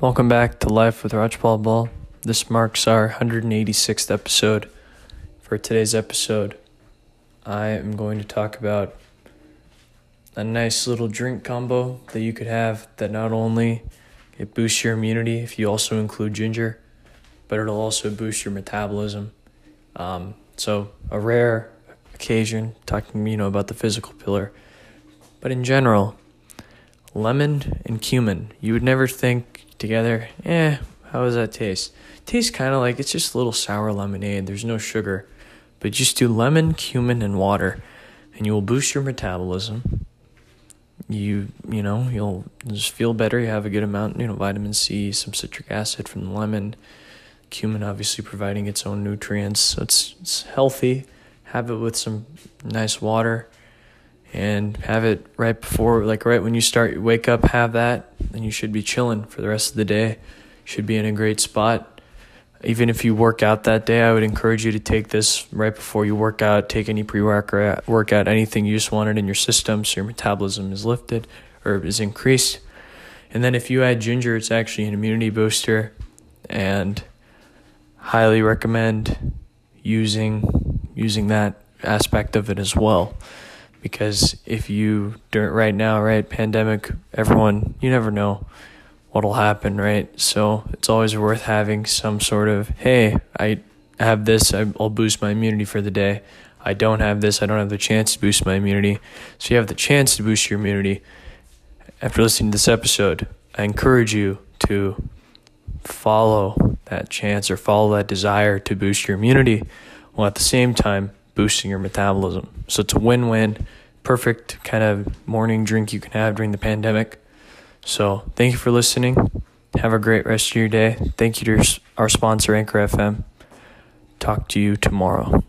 Welcome back to Life with Rajpal Ball. This marks our 186th episode. For today's episode, I am going to talk about a nice little drink combo that you could have that not only it boosts your immunity if you also include ginger, but it'll also boost your metabolism. Um, so a rare occasion talking you know about the physical pillar, but in general, lemon and cumin. You would never think together, eh, how does that taste? tastes kind of like it's just a little sour lemonade. There's no sugar, but just do lemon, cumin, and water, and you will boost your metabolism. You you know you'll just feel better. You have a good amount, you know, vitamin C, some citric acid from the lemon, cumin obviously providing its own nutrients. So it's it's healthy. Have it with some nice water and have it right before like right when you start wake up have that and you should be chilling for the rest of the day. Should be in a great spot. Even if you work out that day i would encourage you to take this right before you work out. Take any pre-workout workout anything you just wanted in your system so your metabolism is lifted or is increased. And then if you add ginger it's actually an immunity booster. And highly recommend using using that aspect of it as well because if you during right now right pandemic everyone you never know what'll happen right? So it's always worth having some sort of hey i have this i'll boost my immunity for the day. I don't have this i don't have the chance to boost my immunity. So you have the chance to boost your immunity after listening to this episode. I encourage you to follow that chance or follow that desire to boost your immunity while at the same time boosting your metabolism. So it's a win win, perfect kind of morning drink you can have during the pandemic. So thank you for listening. Have a great rest of your day. Thank you to our sponsor, Anchor FM. Talk to you tomorrow.